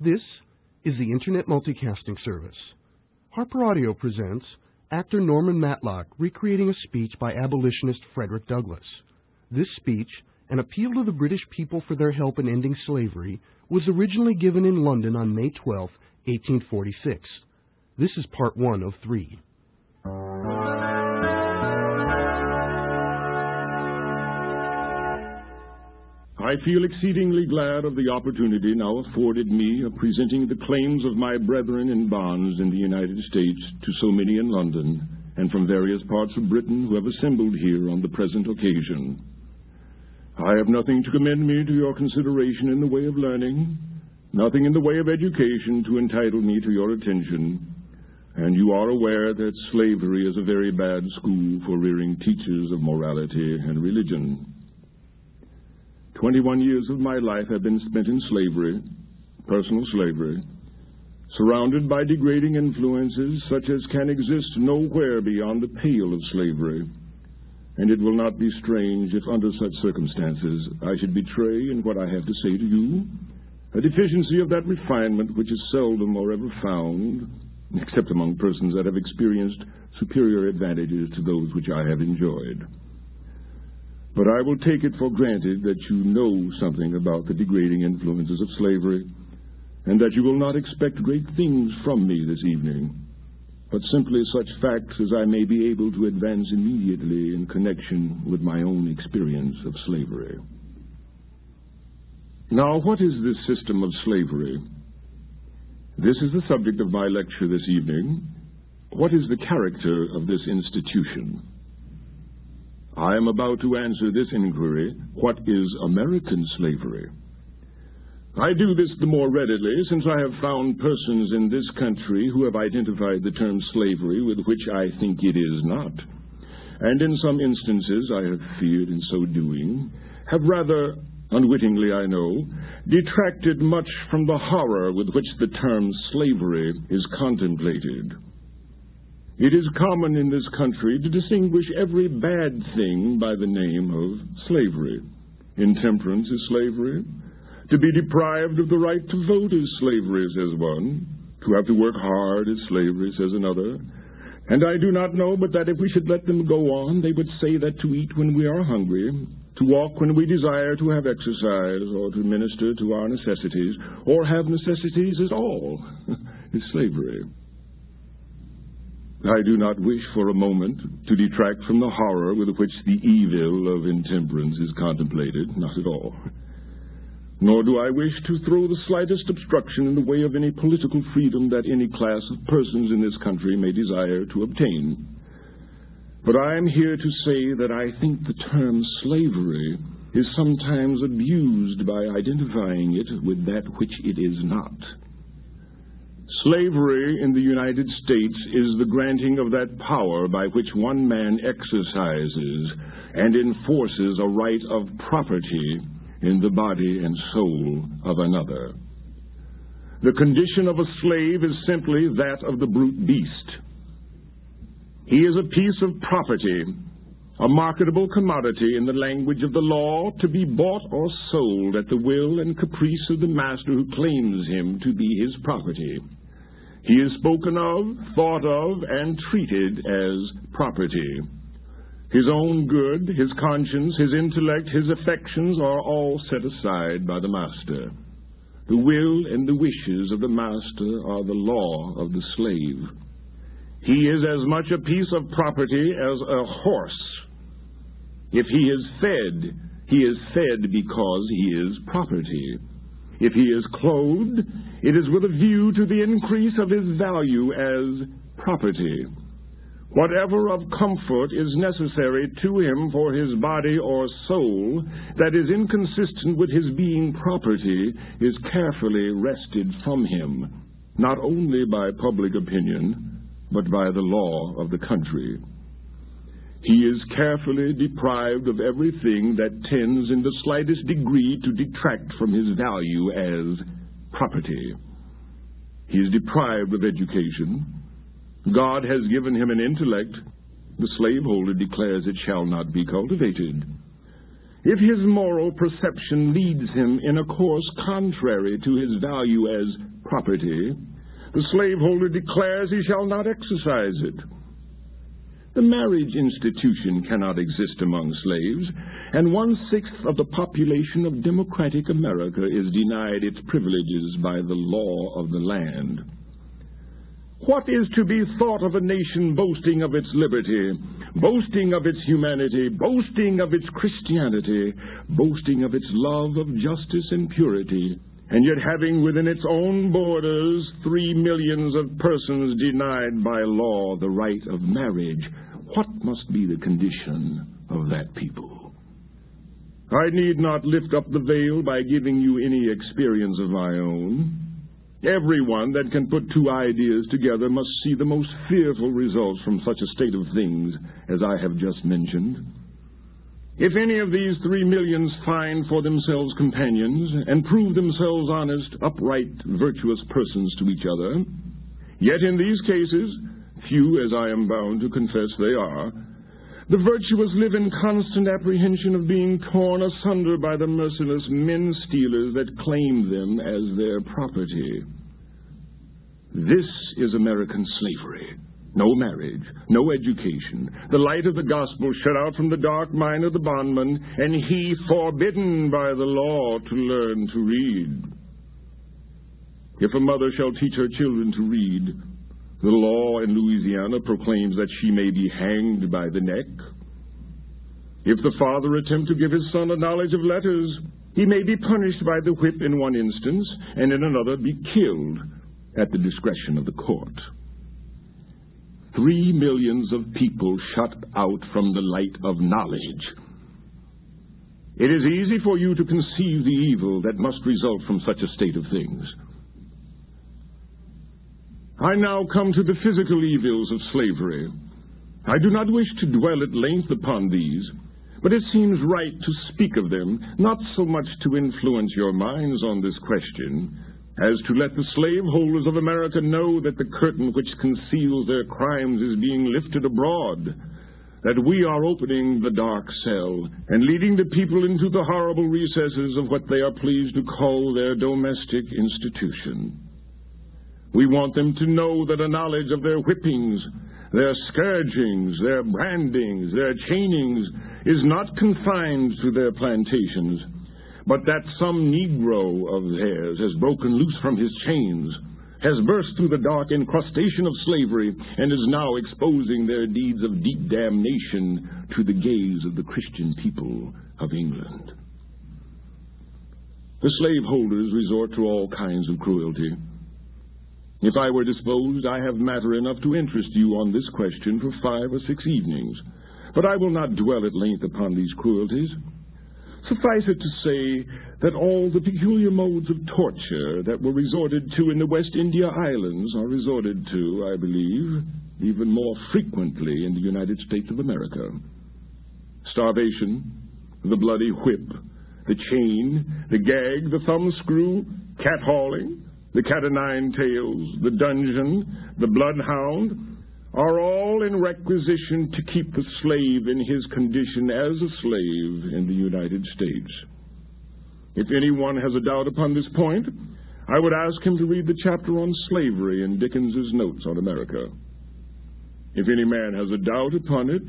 This is the Internet Multicasting Service. Harper Audio presents actor Norman Matlock recreating a speech by abolitionist Frederick Douglass. This speech, an appeal to the British people for their help in ending slavery, was originally given in London on May 12, 1846. This is part one of three. I feel exceedingly glad of the opportunity now afforded me of presenting the claims of my brethren in bonds in the United States to so many in London and from various parts of Britain who have assembled here on the present occasion. I have nothing to commend me to your consideration in the way of learning, nothing in the way of education to entitle me to your attention, and you are aware that slavery is a very bad school for rearing teachers of morality and religion. Twenty-one years of my life have been spent in slavery, personal slavery, surrounded by degrading influences such as can exist nowhere beyond the pale of slavery. And it will not be strange if under such circumstances I should betray in what I have to say to you a deficiency of that refinement which is seldom or ever found, except among persons that have experienced superior advantages to those which I have enjoyed. But I will take it for granted that you know something about the degrading influences of slavery, and that you will not expect great things from me this evening, but simply such facts as I may be able to advance immediately in connection with my own experience of slavery. Now, what is this system of slavery? This is the subject of my lecture this evening. What is the character of this institution? I am about to answer this inquiry what is American slavery? I do this the more readily since I have found persons in this country who have identified the term slavery with which I think it is not, and in some instances I have feared in so doing, have rather, unwittingly I know, detracted much from the horror with which the term slavery is contemplated. It is common in this country to distinguish every bad thing by the name of slavery. Intemperance is slavery. To be deprived of the right to vote is slavery, says one. To have to work hard is slavery, says another. And I do not know but that if we should let them go on, they would say that to eat when we are hungry, to walk when we desire to have exercise, or to minister to our necessities, or have necessities at all, is slavery. I do not wish for a moment to detract from the horror with which the evil of intemperance is contemplated, not at all. Nor do I wish to throw the slightest obstruction in the way of any political freedom that any class of persons in this country may desire to obtain. But I am here to say that I think the term slavery is sometimes abused by identifying it with that which it is not. Slavery in the United States is the granting of that power by which one man exercises and enforces a right of property in the body and soul of another. The condition of a slave is simply that of the brute beast. He is a piece of property, a marketable commodity in the language of the law to be bought or sold at the will and caprice of the master who claims him to be his property. He is spoken of, thought of, and treated as property. His own good, his conscience, his intellect, his affections are all set aside by the master. The will and the wishes of the master are the law of the slave. He is as much a piece of property as a horse. If he is fed, he is fed because he is property. If he is clothed, it is with a view to the increase of his value as property. Whatever of comfort is necessary to him for his body or soul that is inconsistent with his being property is carefully wrested from him, not only by public opinion, but by the law of the country. He is carefully deprived of everything that tends in the slightest degree to detract from his value as property. He is deprived of education. God has given him an intellect. The slaveholder declares it shall not be cultivated. if his moral perception leads him in a course contrary to his value as property, the slaveholder declares he shall not exercise it. The marriage institution cannot exist among slaves, and one sixth of the population of democratic America is denied its privileges by the law of the land. What is to be thought of a nation boasting of its liberty, boasting of its humanity, boasting of its Christianity, boasting of its love of justice and purity, and yet having within its own borders three millions of persons denied by law the right of marriage? What must be the condition of that people? I need not lift up the veil by giving you any experience of my own. Everyone that can put two ideas together must see the most fearful results from such a state of things as I have just mentioned. If any of these three millions find for themselves companions and prove themselves honest, upright, virtuous persons to each other, yet in these cases, few as I am bound to confess they are, the virtuous live in constant apprehension of being torn asunder by the merciless men stealers that claim them as their property. This is American slavery. No marriage, no education, the light of the gospel shut out from the dark mind of the bondman, and he forbidden by the law to learn to read. If a mother shall teach her children to read, the law in Louisiana proclaims that she may be hanged by the neck. If the father attempt to give his son a knowledge of letters, he may be punished by the whip in one instance, and in another be killed at the discretion of the court. Three millions of people shut out from the light of knowledge. It is easy for you to conceive the evil that must result from such a state of things. I now come to the physical evils of slavery. I do not wish to dwell at length upon these, but it seems right to speak of them, not so much to influence your minds on this question, as to let the slaveholders of America know that the curtain which conceals their crimes is being lifted abroad, that we are opening the dark cell and leading the people into the horrible recesses of what they are pleased to call their domestic institution. We want them to know that a knowledge of their whippings, their scourgings, their brandings, their chainings is not confined to their plantations, but that some Negro of theirs has broken loose from his chains, has burst through the dark incrustation of slavery, and is now exposing their deeds of deep damnation to the gaze of the Christian people of England. The slaveholders resort to all kinds of cruelty. If I were disposed, I have matter enough to interest you on this question for five or six evenings. But I will not dwell at length upon these cruelties. Suffice it to say that all the peculiar modes of torture that were resorted to in the West India Islands are resorted to, I believe, even more frequently in the United States of America. Starvation, the bloody whip, the chain, the gag, the thumbscrew, cat hauling, the cat o' nine tails, the dungeon, the bloodhound, are all in requisition to keep the slave in his condition as a slave in the United States. If anyone has a doubt upon this point, I would ask him to read the chapter on slavery in Dickens's Notes on America. If any man has a doubt upon it,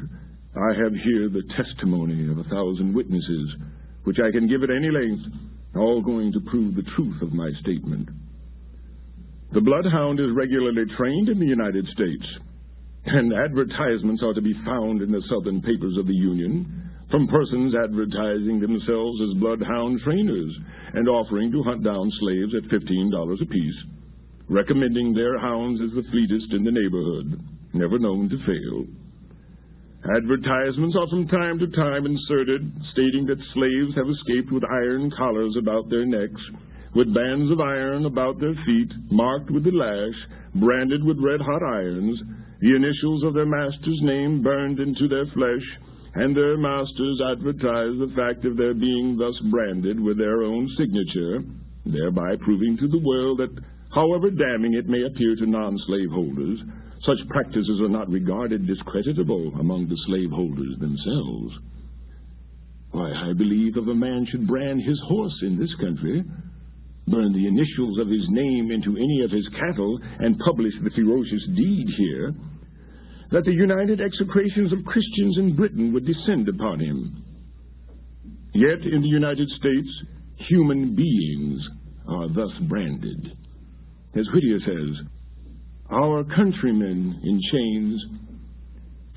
I have here the testimony of a thousand witnesses, which I can give at any length, all going to prove the truth of my statement. The bloodhound is regularly trained in the United States, and advertisements are to be found in the southern papers of the Union from persons advertising themselves as bloodhound trainers and offering to hunt down slaves at $15 apiece, recommending their hounds as the fleetest in the neighborhood, never known to fail. Advertisements are from time to time inserted stating that slaves have escaped with iron collars about their necks with bands of iron about their feet, marked with the lash, branded with red hot irons, the initials of their master's name burned into their flesh, and their masters advertise the fact of their being thus branded with their own signature, thereby proving to the world that, however damning it may appear to non slaveholders, such practices are not regarded discreditable among the slaveholders themselves. Why, I believe if a man should brand his horse in this country, burn the initials of his name into any of his cattle, and publish the ferocious deed here, that the united execrations of Christians in Britain would descend upon him. Yet in the United States, human beings are thus branded. As Whittier says, our countrymen in chains,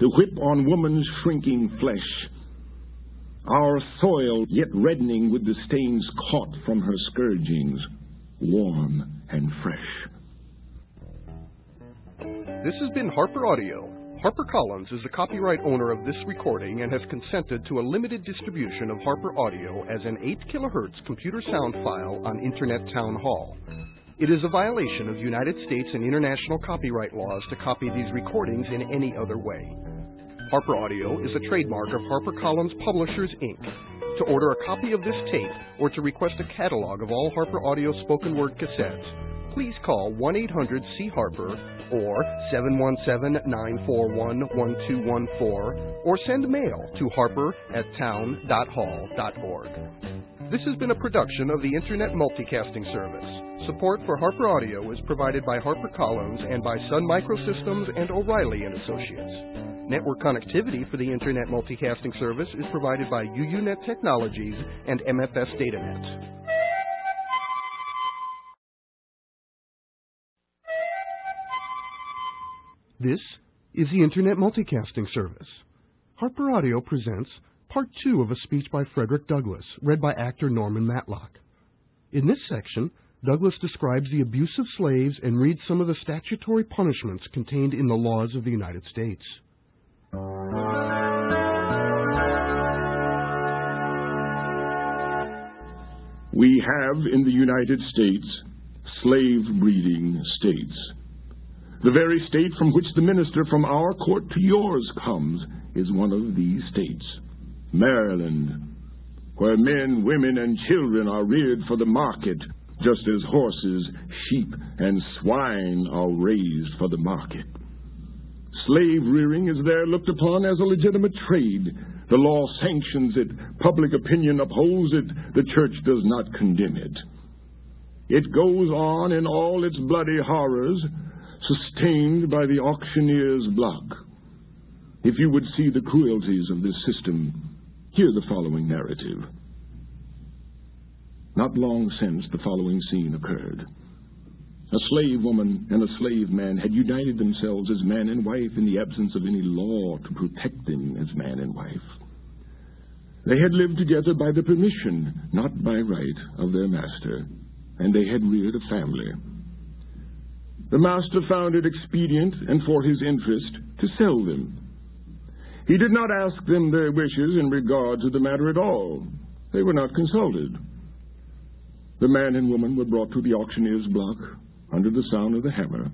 the whip on woman's shrinking flesh, our soil yet reddening with the stains caught from her scourgings, warm and fresh. This has been Harper Audio. HarperCollins is the copyright owner of this recording and has consented to a limited distribution of Harper Audio as an 8 kHz computer sound file on Internet Town Hall. It is a violation of United States and international copyright laws to copy these recordings in any other way. Harper Audio is a trademark of HarperCollins Publishers, Inc. To order a copy of this tape or to request a catalog of all Harper Audio spoken word cassettes, please call 1 800 C Harper or 717 941 1214 or send mail to harper at town.hall.org. This has been a production of the Internet Multicasting Service. Support for Harper Audio is provided by HarperCollins and by Sun Microsystems and O'Reilly and Associates. Network connectivity for the Internet Multicasting Service is provided by UUNet Technologies and MFS DataNet. This is the Internet Multicasting Service. Harper Audio presents part two of a speech by Frederick Douglass, read by actor Norman Matlock. In this section, Douglass describes the abuse of slaves and reads some of the statutory punishments contained in the laws of the United States. We have in the United States slave breeding states. The very state from which the minister from our court to yours comes is one of these states. Maryland, where men, women, and children are reared for the market, just as horses, sheep, and swine are raised for the market. Slave rearing is there looked upon as a legitimate trade. The law sanctions it, public opinion upholds it, the church does not condemn it. It goes on in all its bloody horrors, sustained by the auctioneer's block. If you would see the cruelties of this system, hear the following narrative. Not long since the following scene occurred. A slave woman and a slave man had united themselves as man and wife in the absence of any law to protect them as man and wife. They had lived together by the permission, not by right, of their master, and they had reared a family. The master found it expedient and for his interest to sell them. He did not ask them their wishes in regard to the matter at all. They were not consulted. The man and woman were brought to the auctioneer's block under the sound of the hammer.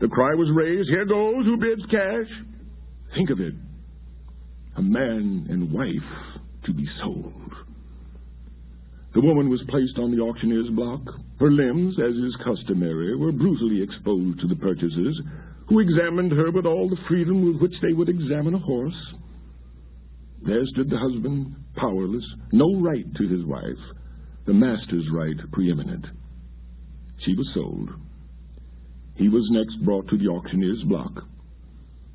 The cry was raised, Here goes, who bids cash? Think of it. A man and wife to be sold. The woman was placed on the auctioneer's block. Her limbs, as is customary, were brutally exposed to the purchasers, who examined her with all the freedom with which they would examine a horse. There stood the husband, powerless, no right to his wife, the master's right preeminent. She was sold. He was next brought to the auctioneer's block.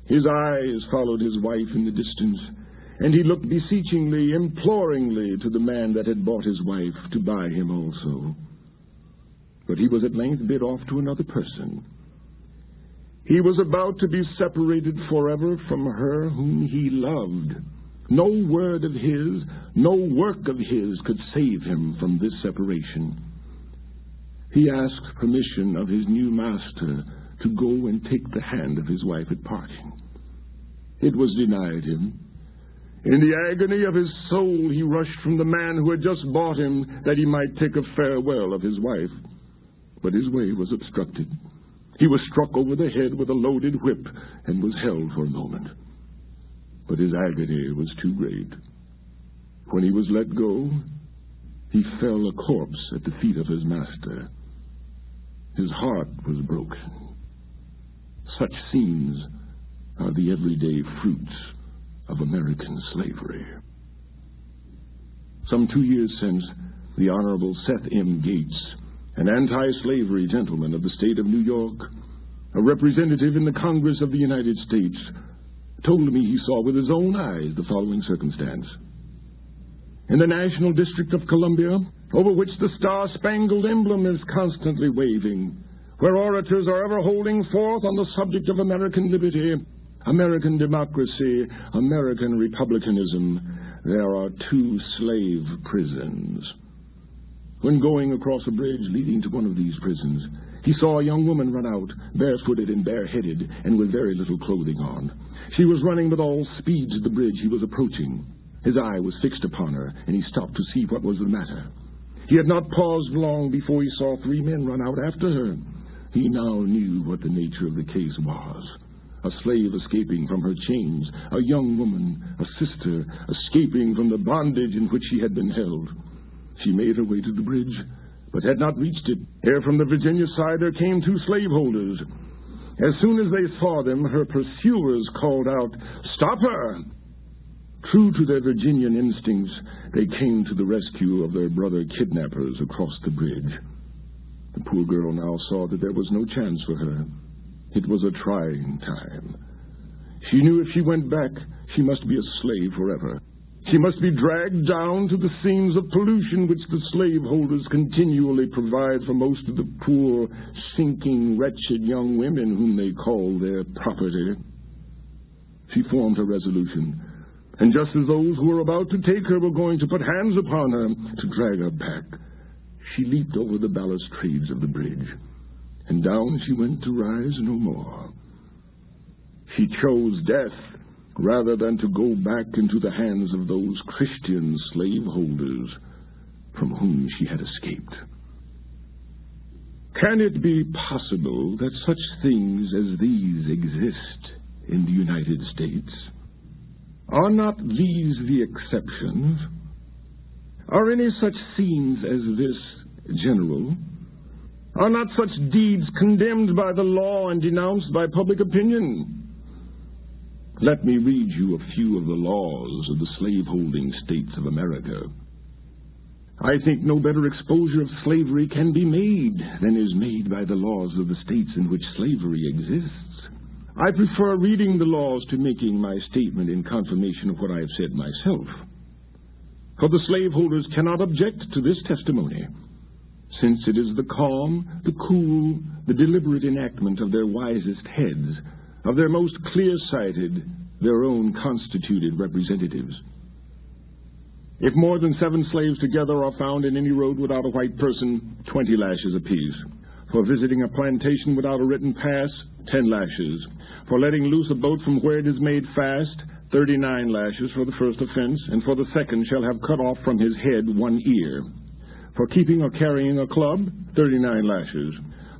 His eyes followed his wife in the distance, and he looked beseechingly, imploringly to the man that had bought his wife to buy him also. But he was at length bid off to another person. He was about to be separated forever from her whom he loved. No word of his, no work of his could save him from this separation he asked permission of his new master to go and take the hand of his wife at parting. It was denied him. In the agony of his soul, he rushed from the man who had just bought him that he might take a farewell of his wife. But his way was obstructed. He was struck over the head with a loaded whip and was held for a moment. But his agony was too great. When he was let go, he fell a corpse at the feet of his master. His heart was broken. Such scenes are the everyday fruits of American slavery. Some two years since, the Honorable Seth M. Gates, an anti-slavery gentleman of the state of New York, a representative in the Congress of the United States, told me he saw with his own eyes the following circumstance. In the National District of Columbia, over which the star-spangled emblem is constantly waving, where orators are ever holding forth on the subject of American liberty, American democracy, American republicanism, there are two slave prisons. When going across a bridge leading to one of these prisons, he saw a young woman run out, barefooted and bareheaded, and with very little clothing on. She was running with all speed to the bridge he was approaching. His eye was fixed upon her, and he stopped to see what was the matter. He had not paused long before he saw three men run out after her. He now knew what the nature of the case was. A slave escaping from her chains, a young woman, a sister, escaping from the bondage in which she had been held. She made her way to the bridge, but had not reached it ere from the Virginia side there came two slaveholders. As soon as they saw them, her pursuers called out, Stop her! True to their Virginian instincts, they came to the rescue of their brother kidnappers across the bridge. The poor girl now saw that there was no chance for her. It was a trying time. She knew if she went back, she must be a slave forever. She must be dragged down to the scenes of pollution which the slaveholders continually provide for most of the poor, sinking, wretched young women whom they call their property. She formed her resolution, and just as those who were about to take her were going to put hands upon her to drag her back, she leaped over the balustrades of the bridge, and down she went to rise no more. She chose death rather than to go back into the hands of those Christian slaveholders from whom she had escaped. Can it be possible that such things as these exist in the United States? Are not these the exceptions? Are any such scenes as this general? Are not such deeds condemned by the law and denounced by public opinion? Let me read you a few of the laws of the slaveholding states of America. I think no better exposure of slavery can be made than is made by the laws of the states in which slavery exists. I prefer reading the laws to making my statement in confirmation of what I have said myself. For the slaveholders cannot object to this testimony, since it is the calm, the cool, the deliberate enactment of their wisest heads of their most clear-sighted, their own constituted representatives. If more than seven slaves together are found in any road without a white person, 20 lashes apiece. For visiting a plantation without a written pass, 10 lashes. For letting loose a boat from where it is made fast, 39 lashes for the first offense, and for the second shall have cut off from his head one ear. For keeping or carrying a club, 39 lashes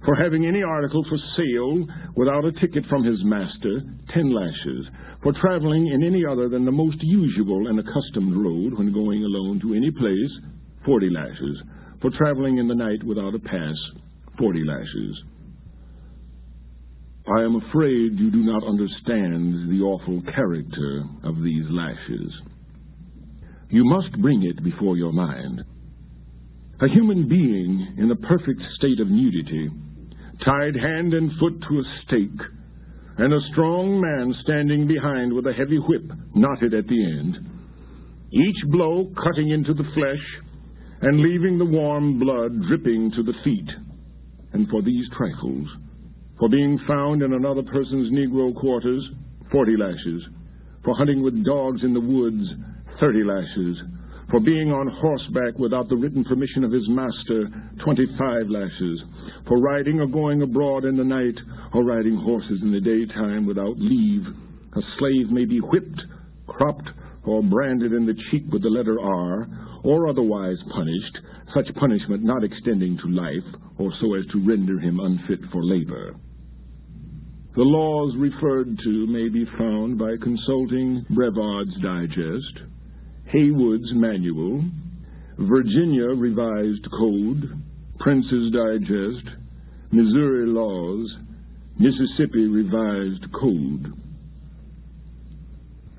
for having any article for sale without a ticket from his master, ten lashes. For traveling in any other than the most usual and accustomed road when going alone to any place, forty lashes. For traveling in the night without a pass, forty lashes. I am afraid you do not understand the awful character of these lashes. You must bring it before your mind. A human being in a perfect state of nudity tied hand and foot to a stake, and a strong man standing behind with a heavy whip knotted at the end, each blow cutting into the flesh and leaving the warm blood dripping to the feet. And for these trifles, for being found in another person's Negro quarters, 40 lashes, for hunting with dogs in the woods, 30 lashes, for being on horseback without the written permission of his master, 25 lashes, for riding or going abroad in the night, or riding horses in the daytime without leave. A slave may be whipped, cropped, or branded in the cheek with the letter R, or otherwise punished, such punishment not extending to life, or so as to render him unfit for labor. The laws referred to may be found by consulting Brevard's Digest, Haywood's Manual, Virginia Revised Code, Prince's Digest, Missouri Laws, Mississippi Revised Code.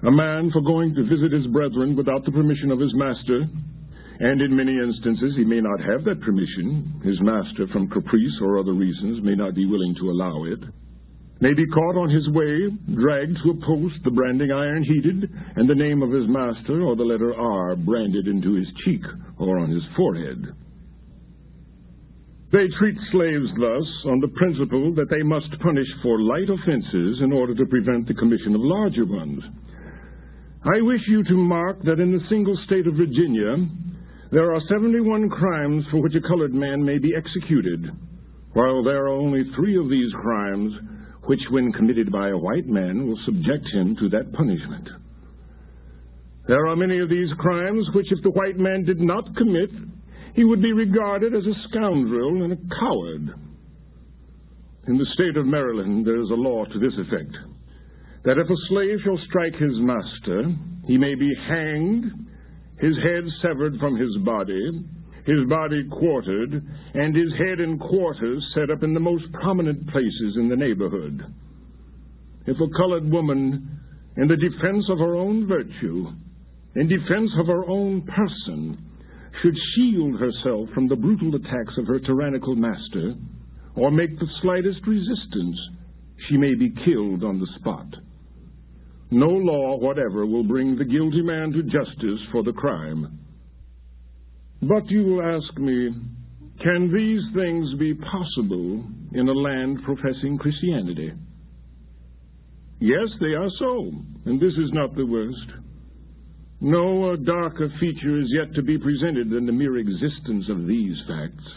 A man for going to visit his brethren without the permission of his master, And in many instances, he may not have that permission. His master, from caprice or other reasons, may not be willing to allow it. May be caught on his way, dragged to a post, the branding iron heated, and the name of his master or the letter R branded into his cheek or on his forehead. They treat slaves thus on the principle that they must punish for light offenses in order to prevent the commission of larger ones. I wish you to mark that in the single state of Virginia, there are 71 crimes for which a colored man may be executed, while there are only three of these crimes which, when committed by a white man, will subject him to that punishment. There are many of these crimes which, if the white man did not commit, he would be regarded as a scoundrel and a coward. In the state of Maryland, there is a law to this effect that if a slave shall strike his master, he may be hanged, his head severed from his body, his body quartered, and his head and quarters set up in the most prominent places in the neighborhood. If a colored woman, in the defense of her own virtue, in defense of her own person, should shield herself from the brutal attacks of her tyrannical master, or make the slightest resistance, she may be killed on the spot. No law whatever will bring the guilty man to justice for the crime. But you will ask me, can these things be possible in a land professing Christianity? Yes, they are so, and this is not the worst. No darker feature is yet to be presented than the mere existence of these facts.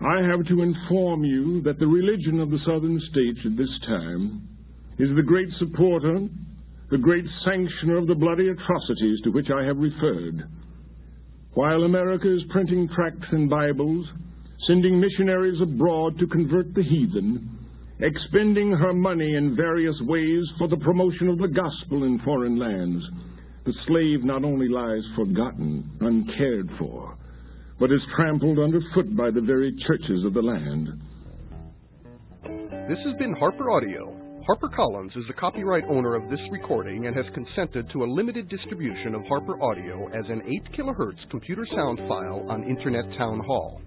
I have to inform you that the religion of the southern states at this time is the great supporter, the great sanctioner of the bloody atrocities to which I have referred. While America is printing tracts and Bibles, sending missionaries abroad to convert the heathen, expending her money in various ways for the promotion of the gospel in foreign lands, the slave not only lies forgotten, uncared for, but is trampled underfoot by the very churches of the land. This has been Harper Audio. HarperCollins is the copyright owner of this recording and has consented to a limited distribution of Harper Audio as an 8 kHz computer sound file on Internet Town Hall.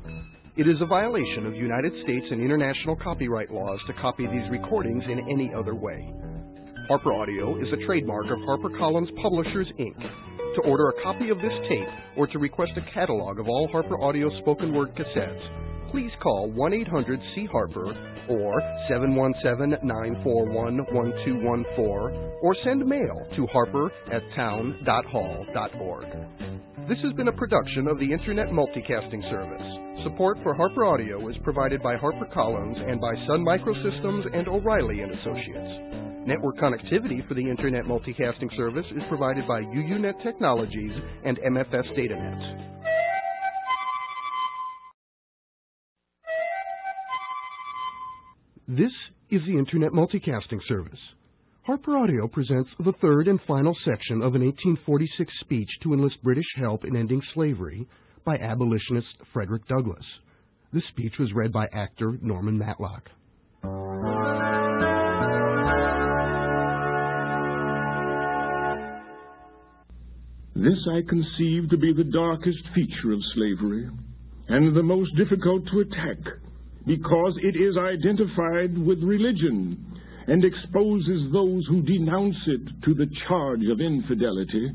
It is a violation of United States and international copyright laws to copy these recordings in any other way. Harper Audio is a trademark of HarperCollins Publishers, Inc. To order a copy of this tape or to request a catalog of all Harper Audio spoken word cassettes, please call 1 800 C Harper or 717 941 1214 or send mail to harper at town.hall.org. This has been a production of the Internet Multicasting Service. Support for Harper Audio is provided by HarperCollins and by Sun Microsystems and O'Reilly and Associates. Network connectivity for the Internet Multicasting Service is provided by UUNet Technologies and MFS DataNet. This is the Internet Multicasting Service. Harper Audio presents the third and final section of an 1846 speech to enlist British help in ending slavery by abolitionist Frederick Douglass. This speech was read by actor Norman Matlock. This I conceive to be the darkest feature of slavery, and the most difficult to attack because it is identified with religion and exposes those who denounce it to the charge of infidelity.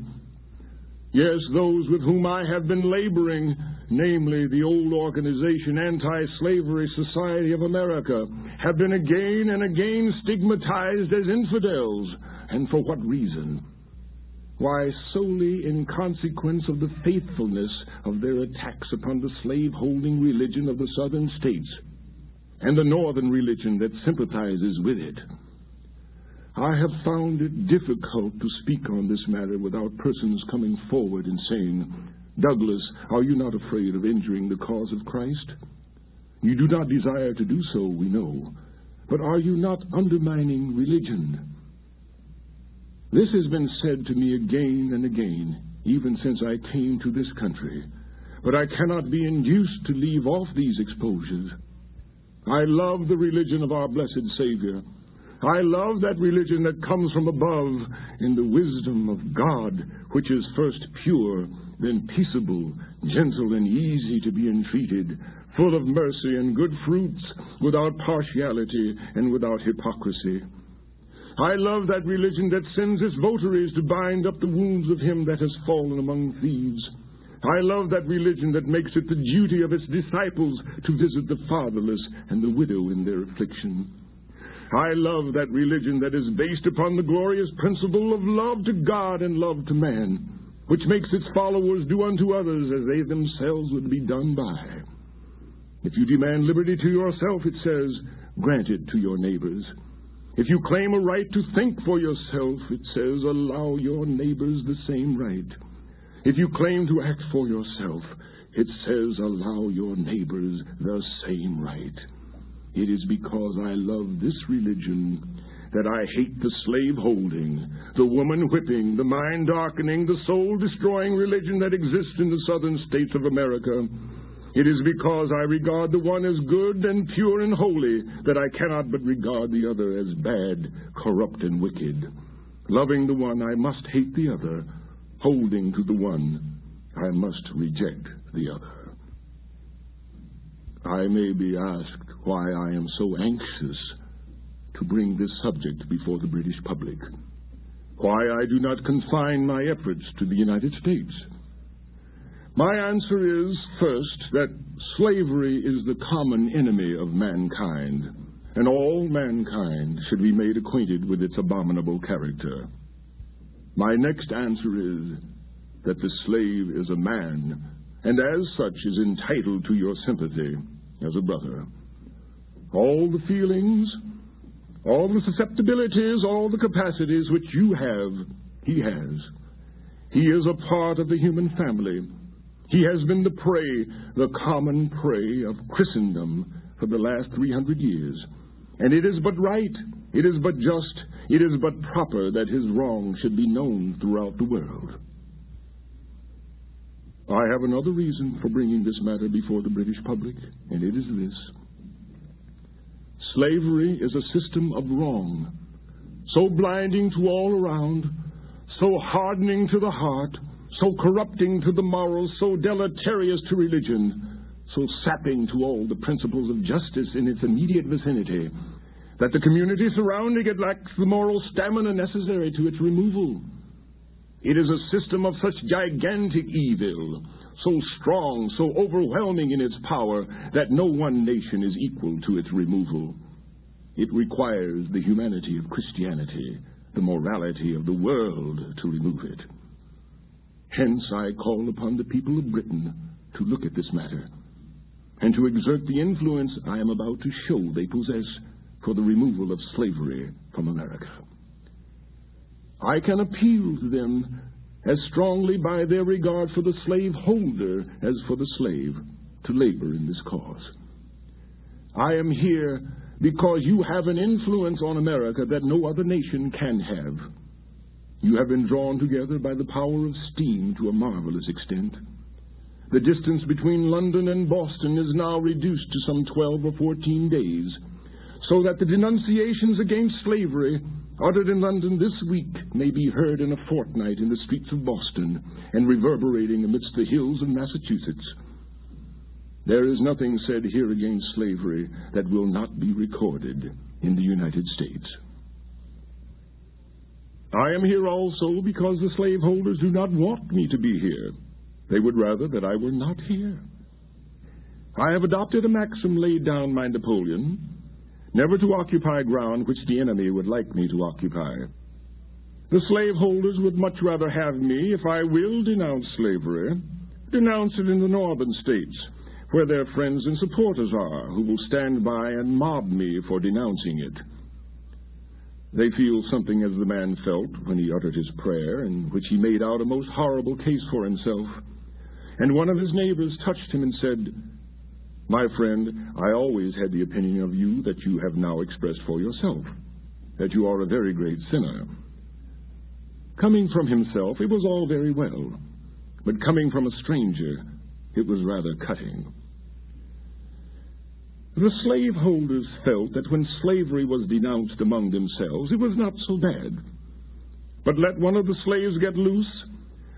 Yes, those with whom I have been laboring, namely the old organization Anti Slavery Society of America, have been again and again stigmatized as infidels. And for what reason? Why, solely in consequence of the faithfulness of their attacks upon the slave-holding religion of the southern states and the northern religion that sympathizes with it. I have found it difficult to speak on this matter without persons coming forward and saying, Douglass, are you not afraid of injuring the cause of Christ? You do not desire to do so, we know, but are you not undermining religion? This has been said to me again and again, even since I came to this country, but I cannot be induced to leave off these exposures. I love the religion of our blessed Savior. I love that religion that comes from above in the wisdom of God, which is first pure then peaceable, gentle, and easy to be entreated, full of mercy and good fruits, without partiality and without hypocrisy. I love that religion that sends its votaries to bind up the wounds of him that has fallen among thieves. I love that religion that makes it the duty of its disciples to visit the fatherless and the widow in their affliction. I love that religion that is based upon the glorious principle of love to God and love to man, which makes its followers do unto others as they themselves would be done by. If you demand liberty to yourself, it says, grant it to your neighbors. If you claim a right to think for yourself, it says, allow your neighbors the same right. If you claim to act for yourself, it says, allow your neighbors the same right. It is because I love this religion that I hate the slave holding, the woman whipping, the mind darkening, the soul destroying religion that exists in the southern states of America. It is because I regard the one as good and pure and holy that I cannot but regard the other as bad, corrupt, and wicked. Loving the one, I must hate the other. Holding to the one, I must reject the other. I may be asked why I am so anxious to bring this subject before the British public, why I do not confine my efforts to the United States. My answer is, first, that slavery is the common enemy of mankind, and all mankind should be made acquainted with its abominable character. My next answer is that the slave is a man, and as such is entitled to your sympathy as a brother. All the feelings, all the susceptibilities, all the capacities which you have, he has. He is a part of the human family he has been the prey, the common prey of Christendom for the last 300 years. And it is but right, it is but just, it is but proper that his wrong should be known throughout the world. I have another reason for bringing this matter before the British public, and it is this. Slavery is a system of wrong, so blinding to all around, so hardening to the heart, so corrupting to the morals, so deleterious to religion, so sapping to all the principles of justice in its immediate vicinity, that the community surrounding it lacks the moral stamina necessary to its removal. It is a system of such gigantic evil, so strong, so overwhelming in its power, that no one nation is equal to its removal. It requires the humanity of Christianity, the morality of the world to remove it. Hence, I call upon the people of Britain to look at this matter and to exert the influence I am about to show they possess for the removal of slavery from America. I can appeal to them as strongly by their regard for the slaveholder as for the slave to labor in this cause. I am here because you have an influence on America that no other nation can have. You have been drawn together by the power of steam to a marvelous extent. The distance between London and Boston is now reduced to some 12 or 14 days, so that the denunciations against slavery uttered in London this week may be heard in a fortnight in the streets of Boston and reverberating amidst the hills of Massachusetts. There is nothing said here against slavery that will not be recorded in the United States. I am here also because the slaveholders do not want me to be here. They would rather that I were not here. I have adopted a maxim laid down by Napoleon never to occupy ground which the enemy would like me to occupy. The slaveholders would much rather have me, if I will denounce slavery, denounce it in the northern states, where their friends and supporters are, who will stand by and mob me for denouncing it. They feel something as the man felt when he uttered his prayer, in which he made out a most horrible case for himself. And one of his neighbors touched him and said, My friend, I always had the opinion of you that you have now expressed for yourself, that you are a very great sinner. Coming from himself, it was all very well, but coming from a stranger, it was rather cutting. The slaveholders felt that when slavery was denounced among themselves, it was not so bad. But let one of the slaves get loose,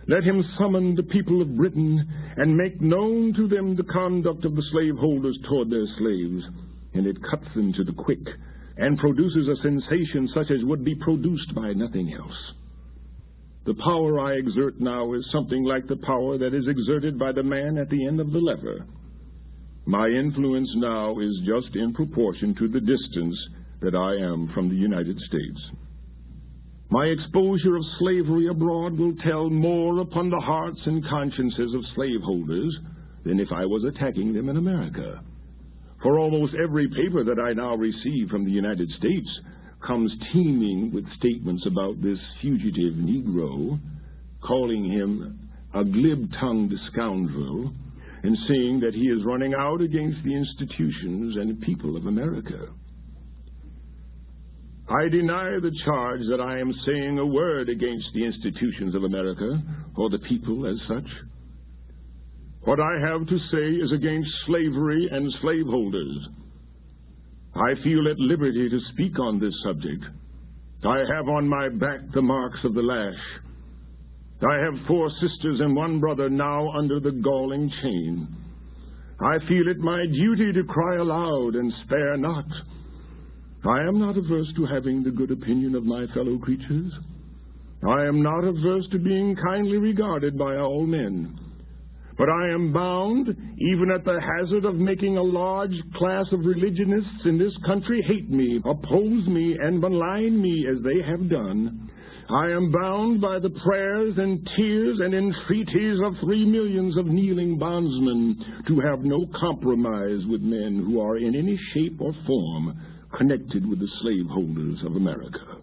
Let him summon the people of Britain and make known to them the conduct of the slaveholders toward their slaves, and it cuts them to the quick and produces a sensation such as would be produced by nothing else. The power I exert now is something like the power that is exerted by the man at the end of the lever. My influence now is just in proportion to the distance that I am from the United States. My exposure of slavery abroad will tell more upon the hearts and consciences of slaveholders than if I was attacking them in America. For almost every paper that I now receive from the United States comes teeming with statements about this fugitive Negro, calling him a glib tongued scoundrel, and saying that he is running out against the institutions and people of America. I deny the charge that I am saying a word against the institutions of America or the people as such. What I have to say is against slavery and slaveholders. I feel at liberty to speak on this subject. I have on my back the marks of the lash. I have four sisters and one brother now under the galling chain. I feel it my duty to cry aloud and spare not. I am not averse to having the good opinion of my fellow creatures. I am not averse to being kindly regarded by all men. But I am bound, even at the hazard of making a large class of religionists in this country hate me, oppose me, and malign me as they have done. I am bound by the prayers and tears and entreaties of three millions of kneeling bondsmen to have no compromise with men who are in any shape or form connected with the slaveholders of America.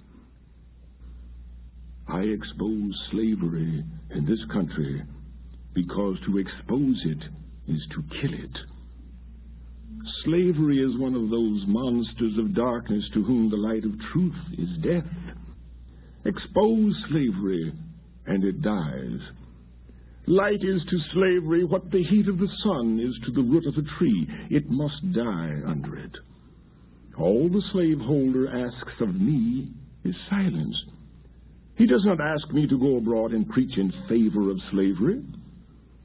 I expose slavery in this country because to expose it is to kill it. Slavery is one of those monsters of darkness to whom the light of truth is death. Expose slavery, and it dies. Light is to slavery what the heat of the sun is to the root of a tree. It must die under it. All the slaveholder asks of me is silence. He does not ask me to go abroad and preach in favor of slavery.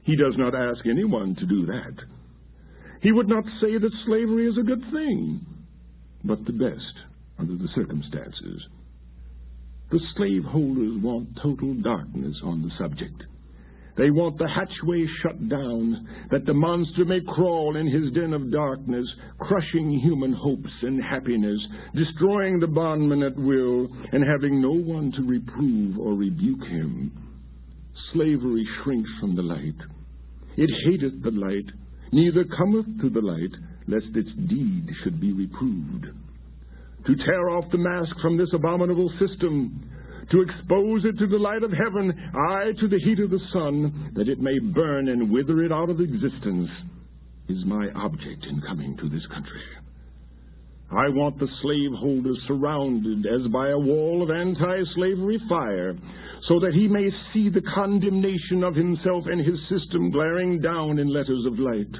He does not ask anyone to do that. He would not say that slavery is a good thing, but the best under the circumstances. The slaveholders want total darkness on the subject. They want the hatchway shut down, that the monster may crawl in his den of darkness, crushing human hopes and happiness, destroying the bondman at will, and having no one to reprove or rebuke him. Slavery shrinks from the light. It hateth the light, neither cometh to the light, lest its deed should be reproved. To tear off the mask from this abominable system, to expose it to the light of heaven, aye, to the heat of the sun, that it may burn and wither it out of existence, is my object in coming to this country. I want the slaveholder surrounded as by a wall of anti slavery fire, so that he may see the condemnation of himself and his system glaring down in letters of light.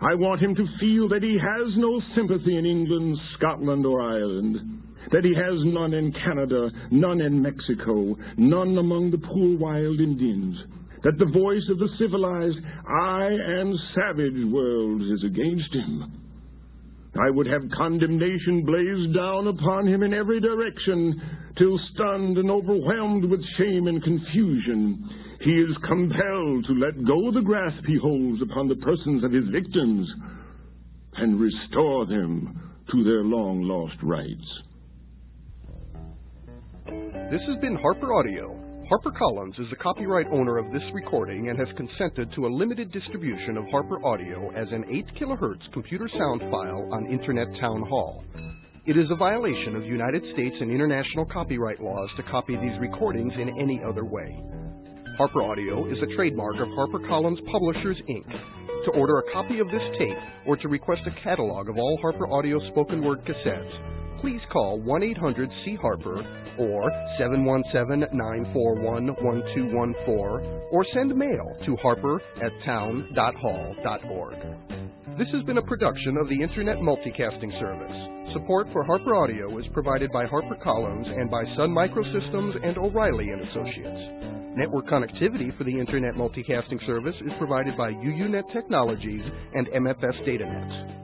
I want him to feel that he has no sympathy in England, Scotland, or Ireland, that he has none in Canada, none in Mexico, none among the poor wild Indians, that the voice of the civilized, aye and savage worlds is against him I would have condemnation blazed down upon him in every direction, till stunned and overwhelmed with shame and confusion, he is compelled to let go the grasp he holds upon the persons of his victims and restore them to their long lost rights. This has been Harper Audio. HarperCollins is the copyright owner of this recording and has consented to a limited distribution of Harper Audio as an 8 kHz computer sound file on Internet Town Hall. It is a violation of United States and international copyright laws to copy these recordings in any other way. Harper Audio is a trademark of HarperCollins Publishers, Inc. To order a copy of this tape or to request a catalog of all Harper Audio spoken word cassettes, please call 1 800 C Harper or 717-941-1214 or send mail to harper at town.hall.org. This has been a production of the Internet Multicasting Service. Support for Harper Audio is provided by HarperCollins and by Sun Microsystems and O'Reilly & Associates. Network connectivity for the Internet Multicasting Service is provided by UUNet Technologies and MFS DataNet.